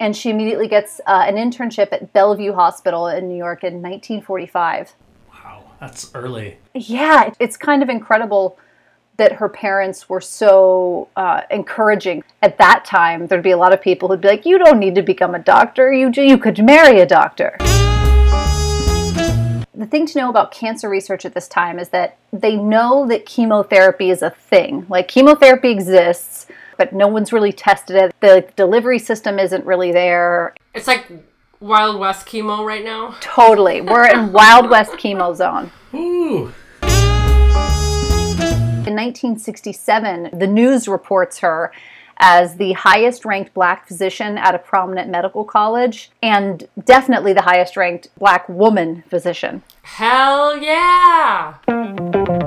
and she immediately gets uh, an internship at Bellevue Hospital in New York in 1945. Wow, that's early. Yeah, it's kind of incredible that her parents were so uh, encouraging. At that time, there'd be a lot of people who'd be like, "You don't need to become a doctor. You you could marry a doctor." The thing to know about cancer research at this time is that they know that chemotherapy is a thing. Like chemotherapy exists, but no one's really tested it. The delivery system isn't really there. It's like Wild West chemo right now. Totally. We're in Wild West chemo zone. Ooh. In 1967, the news reports her as the highest ranked black physician at a prominent medical college and definitely the highest ranked black woman physician. Hell yeah!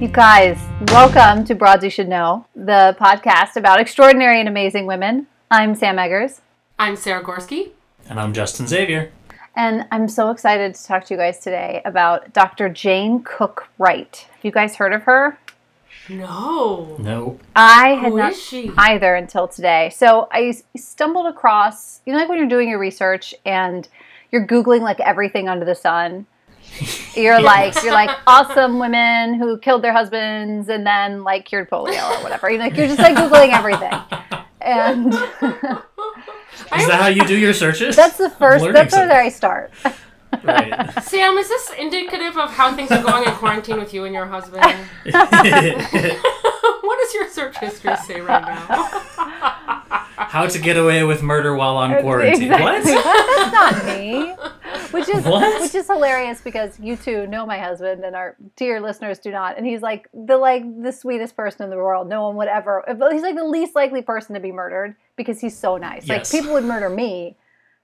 You guys, welcome to Broads You Should Know, the podcast about extraordinary and amazing women. I'm Sam Eggers, I'm Sarah Gorski. And I'm Justin Xavier. and I'm so excited to talk to you guys today about Dr. Jane Cook Wright. Have you guys heard of her? No. No. I had Who not is she? either until today. So I stumbled across, you know, like when you're doing your research and you're googling like everything under the sun. You're like you're like awesome women who killed their husbands and then like cured polio or whatever. You're like you're just like googling everything, and Is that how you do your searches? that's the first. learning That's where. I start. Right. Sam, is this indicative of how things are going in quarantine with you and your husband? what does your search history say right now? How to get away with murder while on quarantine. Exactly. What? That's not me. Which is What? which is hilarious because you two know my husband and our dear listeners do not, and he's like the like the sweetest person in the world. No one would ever. He's like the least likely person to be murdered because he's so nice. Yes. Like people would murder me,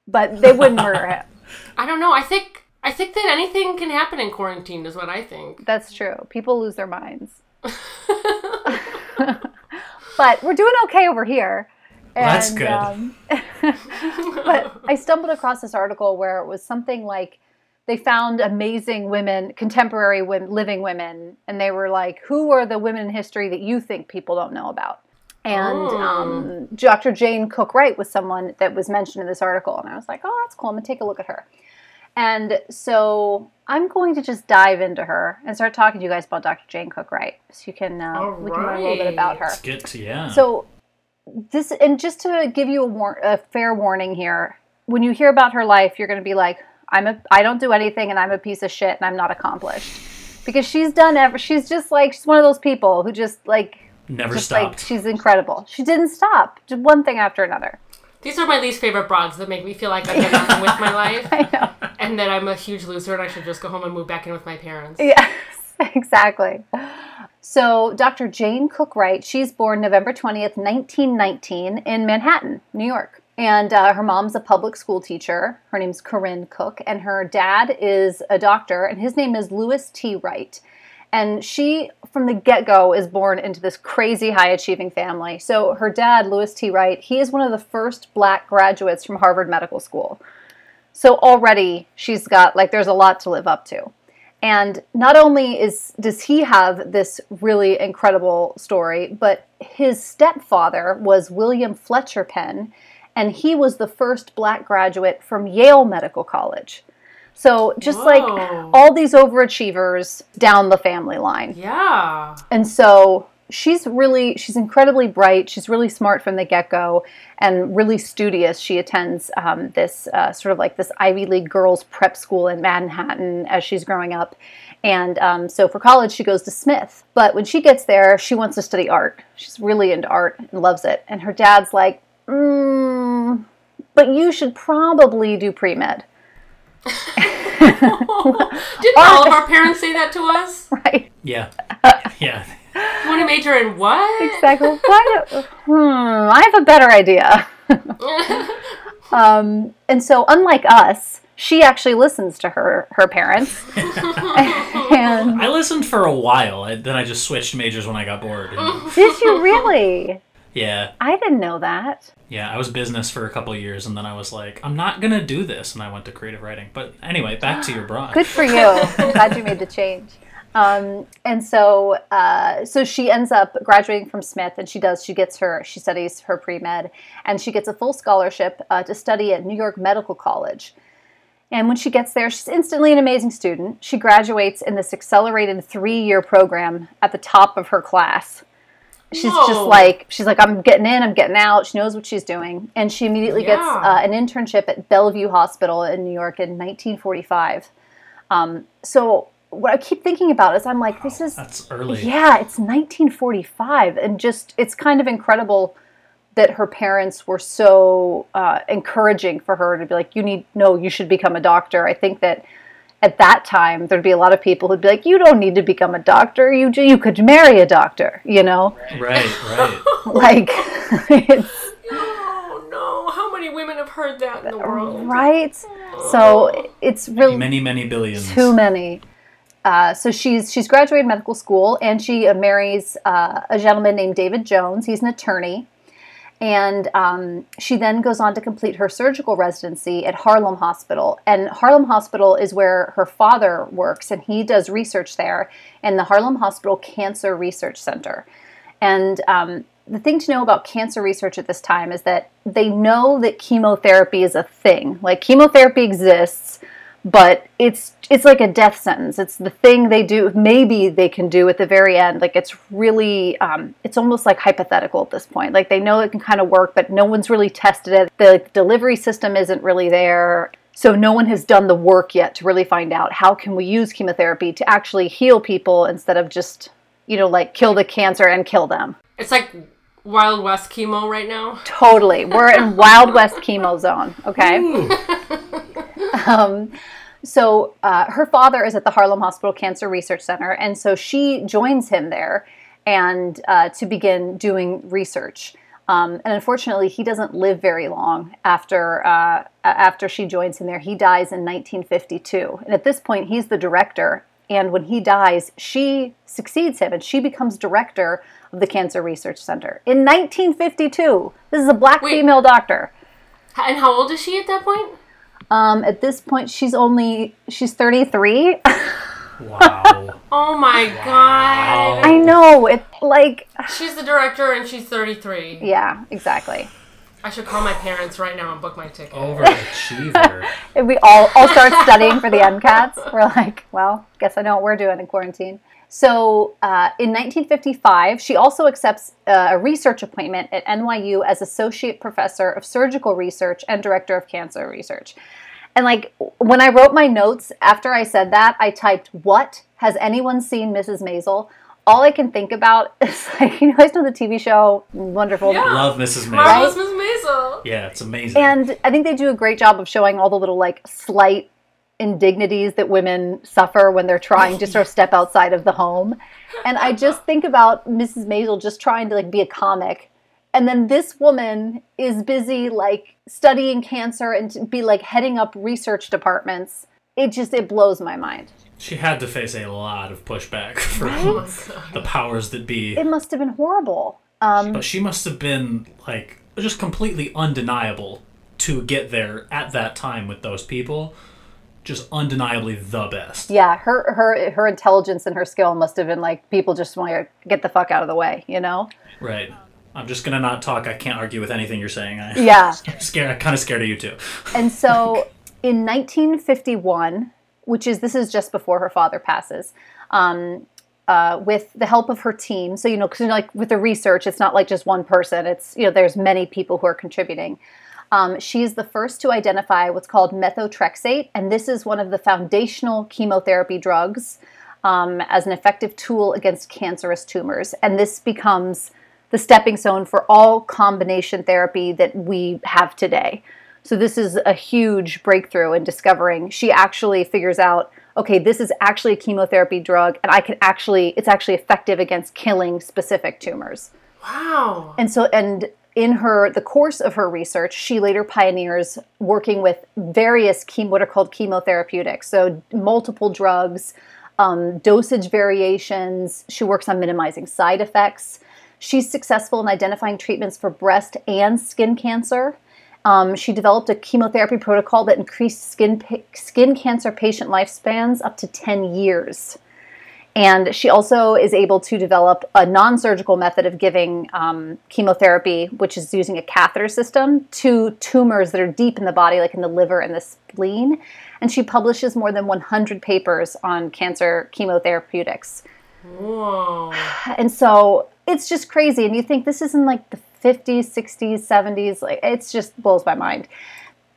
but they wouldn't murder him. I don't know. I think I think that anything can happen in quarantine is what I think. That's true. People lose their minds. but we're doing okay over here. That's And, good. um, but I stumbled across this article where it was something like they found amazing women, contemporary women, living women, and they were like, "Who are the women in history that you think people don't know about?" And Oh. um, Dr. Jane Cook Wright was someone that was mentioned in this article, and I was like, "Oh, that's cool. I'm gonna take a look at her." And so I'm going to just dive into her and start talking to you guys about Dr. Jane Cook Wright, so you can uh, we can learn a little bit about her. Let's get to yeah. So this and just to give you a, war- a fair warning here, when you hear about her life, you're going to be like, I'm a I don't do anything and I'm a piece of shit and I'm not accomplished. Because she's done ever she's just like she's one of those people who just like Never just stopped. like she's incredible. She didn't stop. Just one thing after another. These are my least favorite broads that make me feel like I've done nothing with my life I know. and that I'm a huge loser and I should just go home and move back in with my parents. Yes, exactly. So, Dr. Jane Cook Wright, she's born November 20th, 1919, in Manhattan, New York. And uh, her mom's a public school teacher. Her name's Corinne Cook. And her dad is a doctor, and his name is Louis T. Wright. And she, from the get go, is born into this crazy high achieving family. So, her dad, Louis T. Wright, he is one of the first black graduates from Harvard Medical School. So, already she's got, like, there's a lot to live up to. And not only is does he have this really incredible story, but his stepfather was William Fletcher Penn, and he was the first black graduate from Yale Medical College. So just like all these overachievers down the family line. Yeah. And so she's really she's incredibly bright. She's really smart from the get-go and really studious. She attends um, this uh, sort of like this ivy league girls prep school in manhattan as she's growing up. And um, so for college she goes to smith. But when she gets there she wants to study art. She's really into art and loves it. And her dad's like mm, but you should probably do pre-med. Didn't all of our parents say that to us? right. Yeah. Yeah. You want to major in what? exactly why hmm i have a better idea Um, and so, unlike us, she actually listens to her her parents. and I listened for a while, and then I just switched majors when I got bored. and- did you really? Yeah. I didn't know that. Yeah, I was business for a couple of years and then I was like, I'm not going to do this. And I went to creative writing. But anyway, back to your bra. Good for you. I'm glad you made the change. Um, and so, uh, so she ends up graduating from Smith, and she does. She gets her. She studies her pre med, and she gets a full scholarship uh, to study at New York Medical College. And when she gets there, she's instantly an amazing student. She graduates in this accelerated three-year program at the top of her class. She's just like she's like I'm getting in, I'm getting out. She knows what she's doing, and she immediately gets uh, an internship at Bellevue Hospital in New York in 1945. Um, so what I keep thinking about is I'm like, this is That's early. yeah, it's 1945, and just it's kind of incredible that her parents were so uh, encouraging for her to be like, you need no, you should become a doctor. I think that at that time there'd be a lot of people who'd be like, you don't need to become a doctor. You ju- you could marry a doctor. You know, Right, right. like it's Oh no! How many women have heard that in the world? right. So it's really many, many billions. too many. Uh, so she's she's graduated medical school and she uh, marries uh, a gentleman named David Jones. He's an attorney, and um, she then goes on to complete her surgical residency at Harlem Hospital. And Harlem Hospital is where her father works, and he does research there in the Harlem Hospital Cancer Research Center. And um, the thing to know about cancer research at this time is that they know that chemotherapy is a thing. Like chemotherapy exists, but it's it's like a death sentence. It's the thing they do. Maybe they can do at the very end. Like it's really, um, it's almost like hypothetical at this point. Like they know it can kind of work, but no one's really tested it. The delivery system isn't really there. So no one has done the work yet to really find out how can we use chemotherapy to actually heal people instead of just, you know, like kill the cancer and kill them. It's like Wild West chemo right now. Totally. We're in Wild West chemo zone, okay? Um, so uh, her father is at the Harlem Hospital Cancer Research Center, and so she joins him there and uh, to begin doing research. Um, and unfortunately, he doesn't live very long after uh, after she joins him there. He dies in 1952, and at this point, he's the director. And when he dies, she succeeds him, and she becomes director of the Cancer Research Center in 1952. This is a black Wait. female doctor. And how old is she at that point? Um, at this point, she's only she's 33. wow. Oh my god. I know it. Like, She's the director and she's 33. yeah, exactly. I should call my parents right now and book my ticket. Overachiever. We all all start studying for the MCATs, we're like, well, guess I know what we're doing in quarantine. So, uh, in 1955, she also accepts uh, a research appointment at NYU as associate professor of surgical research and director of cancer research. And like when I wrote my notes after I said that, I typed, "What has anyone seen Mrs. Maisel?" All I can think about is like, you guys know the TV show Wonderful. Yeah. Love Mrs. Maisel. Marvelous Miss Maisel. Yeah, it's amazing. And I think they do a great job of showing all the little like slight indignities that women suffer when they're trying to sort of step outside of the home. And I just think about Mrs. Maisel just trying to like be a comic. And then this woman is busy like studying cancer and to be like heading up research departments. It just it blows my mind. she had to face a lot of pushback from Oh my god. the powers that be. It must have been horrible. Um, But she must have been like just completely undeniable to get there at that time with those people. Just undeniably the best. yeah, her her her intelligence and her skill must have been like people just want to get the fuck out of the way, you know? Right. I'm just gonna not talk. I can't argue with anything you're saying. I, Yeah. I'm scared. I'm kind of scared of you too. And so in 1951, which is this is just before her father passes, um, uh, with the help of her team. So you know, because you know, like with the research, it's not like just one person. It's you know, there's many people who are contributing. Um, she is the first to identify what's called methotrexate, and this is one of the foundational chemotherapy drugs um, as an effective tool against cancerous tumors. And this becomes the stepping stone for all combination therapy that we have today. So this is a huge breakthrough in discovering. She actually figures out, okay, this is actually a chemotherapy drug, and I can actually, it's actually effective against killing specific tumors. Wow. And so, and in her, the course of her research, she later pioneers working with various chem, what are called chemotherapeutics. So multiple drugs, um, dosage variations. She works on minimizing side effects. She's successful in identifying treatments for breast and skin cancer. Um, she developed a chemotherapy protocol that increased skin skin cancer patient lifespans up to 10 years. And she also is able to develop a non surgical method of giving um, chemotherapy, which is using a catheter system to tumors that are deep in the body, like in the liver and the spleen. And she publishes more than 100 papers on cancer chemotherapeutics. Whoa. And so it's just crazy. And you think this is in like the 50s, 60s, 70s. Like it's just blows my mind.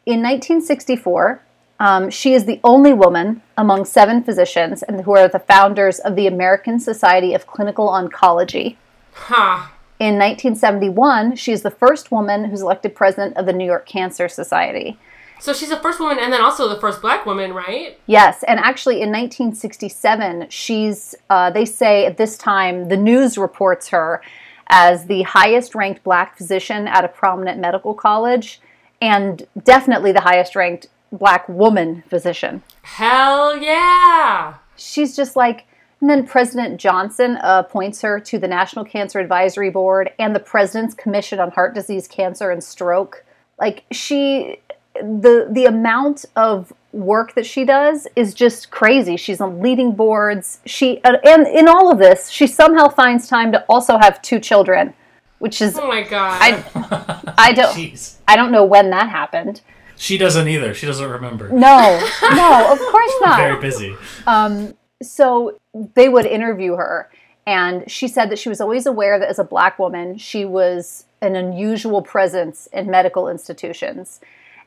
In 1964, um, she is the only woman among seven physicians and who are the founders of the American Society of Clinical Oncology. Ha. In 1971, she is the first woman who's elected president of the New York Cancer Society. So she's the first woman and then also the first black woman, right? Yes, and actually in 1967, she's, uh, they say at this time, the news reports her as the highest ranked black physician at a prominent medical college and definitely the highest ranked black woman physician. Hell yeah. She's just like, and then President Johnson appoints her to the National Cancer Advisory Board and the President's Commission on Heart Disease, Cancer, and Stroke. Like she, the the amount of work that she does is just crazy. She's on leading boards. She uh, and in all of this, she somehow finds time to also have two children, which is Oh my god. I I don't Jeez. I don't know when that happened. She doesn't either. She doesn't remember. No, no, of course not. Very busy. so they would interview her and she said that she was always aware that as a black woman she was an unusual presence in medical institutions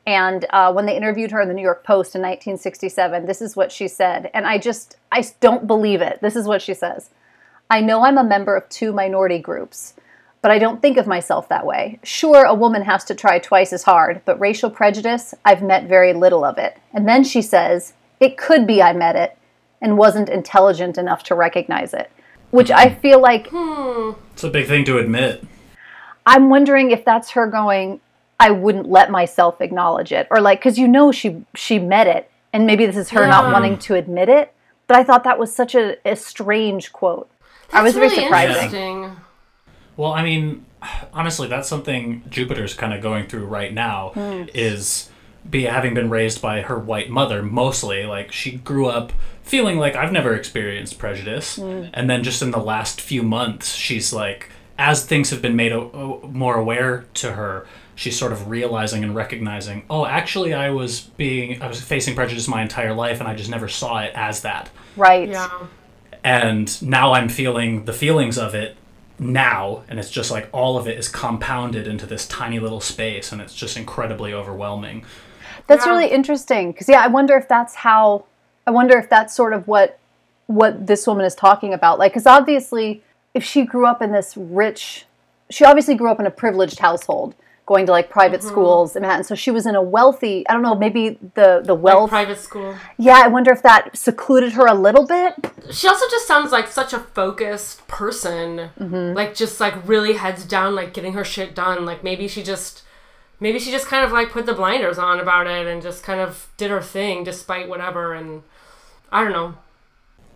and uh, when they interviewed her in the new york post in 1967 this is what she said and i just i don't believe it this is what she says i know i'm a member of two minority groups but I don't think of myself that way. Sure, a woman has to try twice as hard, but racial prejudice, I've met very little of it. And then she says, it could be I met it and wasn't intelligent enough to recognize it. Which I feel like hmm. It's a big thing to admit. I'm wondering if that's her going, I wouldn't let myself acknowledge it. Or like, because you know she she met it, and maybe this is her not wanting to admit it. But I thought that was such a, a strange quote. I was That's very really surprising. Interesting. Well, I mean, honestly, that's something Jupiter's kind of going through right now. Hmm. Is be having been raised by her white mother mostly. Like she grew up feeling like I've never experienced prejudice, hmm. and then just in the last few months, she's like, as things have been made o- o- more aware to her. She's sort of realizing and recognizing, oh, actually, I was being, I was facing prejudice my entire life, and I just never saw it as that Right. Yeah. and now I'm feeling the feelings of it now, and it's just like all of it is compounded into this tiny little space, and it's just incredibly overwhelming. That's Yeah. really interesting because yeah, I wonder if that's how. I wonder if that's sort of what what this woman is talking about. Like, because obviously, if she grew up in this rich, she obviously grew up in a privileged household, going to like private Mm-hmm. schools in Manhattan. So she was in a wealthy. I don't know, maybe the the Like wealth. private school. yeah, I wonder if that secluded her a little bit. She also just sounds like such a focused person. Mm-hmm. Like just like really heads down, like getting her shit done. Like maybe she just maybe she just kind of like put the blinders on about it and just kind of did her thing despite whatever and I don't know.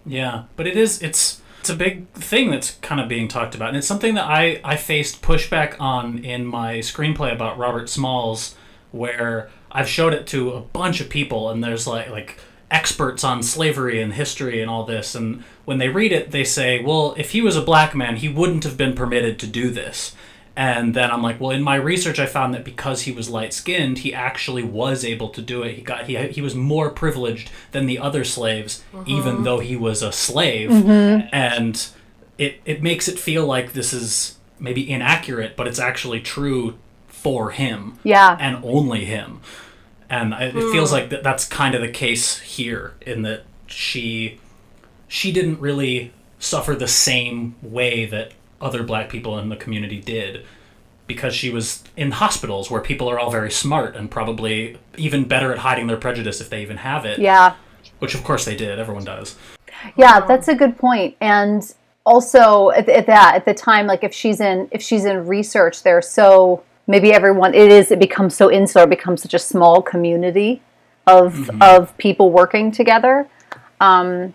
Yeah, but it is it's it's a big thing that's kind of being talked about, and it's something that I I faced pushback on in my screenplay about Robert Smalls, where I've showed it to a bunch of people, and there's like like experts on slavery and history and all this, and when they read it, they say, well, if he was a black man, he wouldn't have been permitted to do this. And then I'm like, well, in my research, I found that because he was light skinned, he actually was able to do it. He got he he was more privileged than the other slaves, mm-hmm. even though he was a slave. Mm-hmm. And it it makes it feel like this is maybe inaccurate, but it's actually true for him Yeah. and only him. And I- it hmm. feels like that that's kind of the case here in that she she didn't really suffer the same way that other black people in the community did because she was in hospitals where people are all very smart and probably even better at hiding their prejudice if they even have it Yeah. which of course they did everyone does Yeah, that's a good point. And also at, at that at the time, like if she's in if she's in research, they're so maybe everyone it is it becomes so insular, it becomes such a small community of of people working together. Um,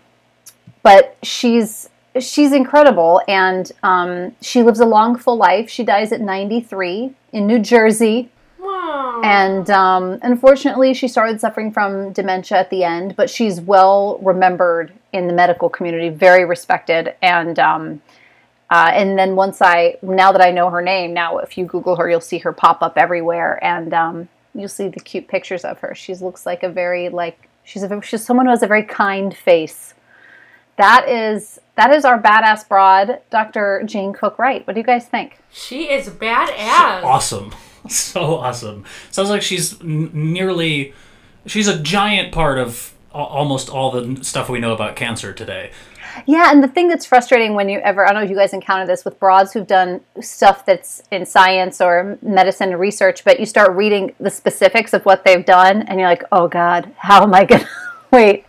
but she's she's incredible, and um, she lives a long, full life. She dies at 93 in New Jersey. Wow. And um, unfortunately, she started suffering from dementia at the end, but she's well remembered in the medical community, very respected. And um, uh, and then once I, now that I know her name, now if you Google her, you'll see her pop up everywhere, and um, you'll see the cute pictures of her. She looks like a very like she's a she's someone who has a very kind face. That is that is our badass broad, Dr. Jane Cook Wright. What do you guys think? she is badass. awesome. So awesome. Sounds like she's n- nearly, she's a giant part of a- almost all the stuff we know about cancer today. Yeah, and the thing that's frustrating when you ever, I don't know if you guys encounter this with broads who've done stuff that's in science or medicine and research, but you start reading the specifics of what they've done and you're like, oh God, how am I going to, wait,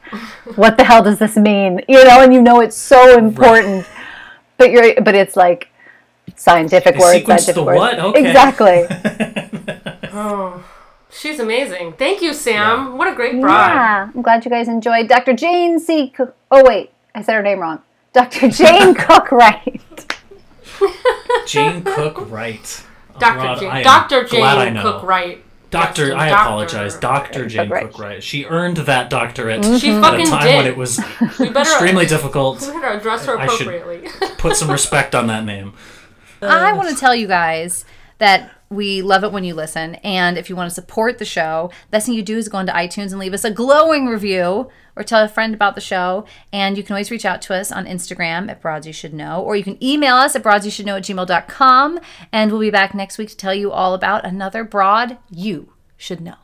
what the hell does this mean? You know, and you know it's so important, but you're, but it's like scientific words, sequenced scientific the words. what? Okay. Exactly. Oh, she's amazing. Thank you, Sam. What a great broad. Yeah, I'm glad you guys enjoyed Dr. Jane C. Cook. Oh, wait, I said her name wrong. Dr. Jane Cook Wright. Jane Cook Wright. Dr. Rod, Jane, Dr. Jane. Cook Wright. Doctor, Yes, I doctor. apologize. Dr. Jane Wright. Cook Wright. She earned that doctorate mm-hmm. She at a time did. when it was we uh, extremely difficult. we better address her I should- appropriately. Put some respect on that name. I want to tell you guys that we love it when you listen. And if you want to support the show, the best thing you do is go into iTunes and leave us a glowing review or tell a friend about the show. And you can always reach out to us on Instagram at Broads You Should Know, or you can email us at broadsyoushouldknow at gmail.com. And we'll be back next week to tell you all about another broad you should know.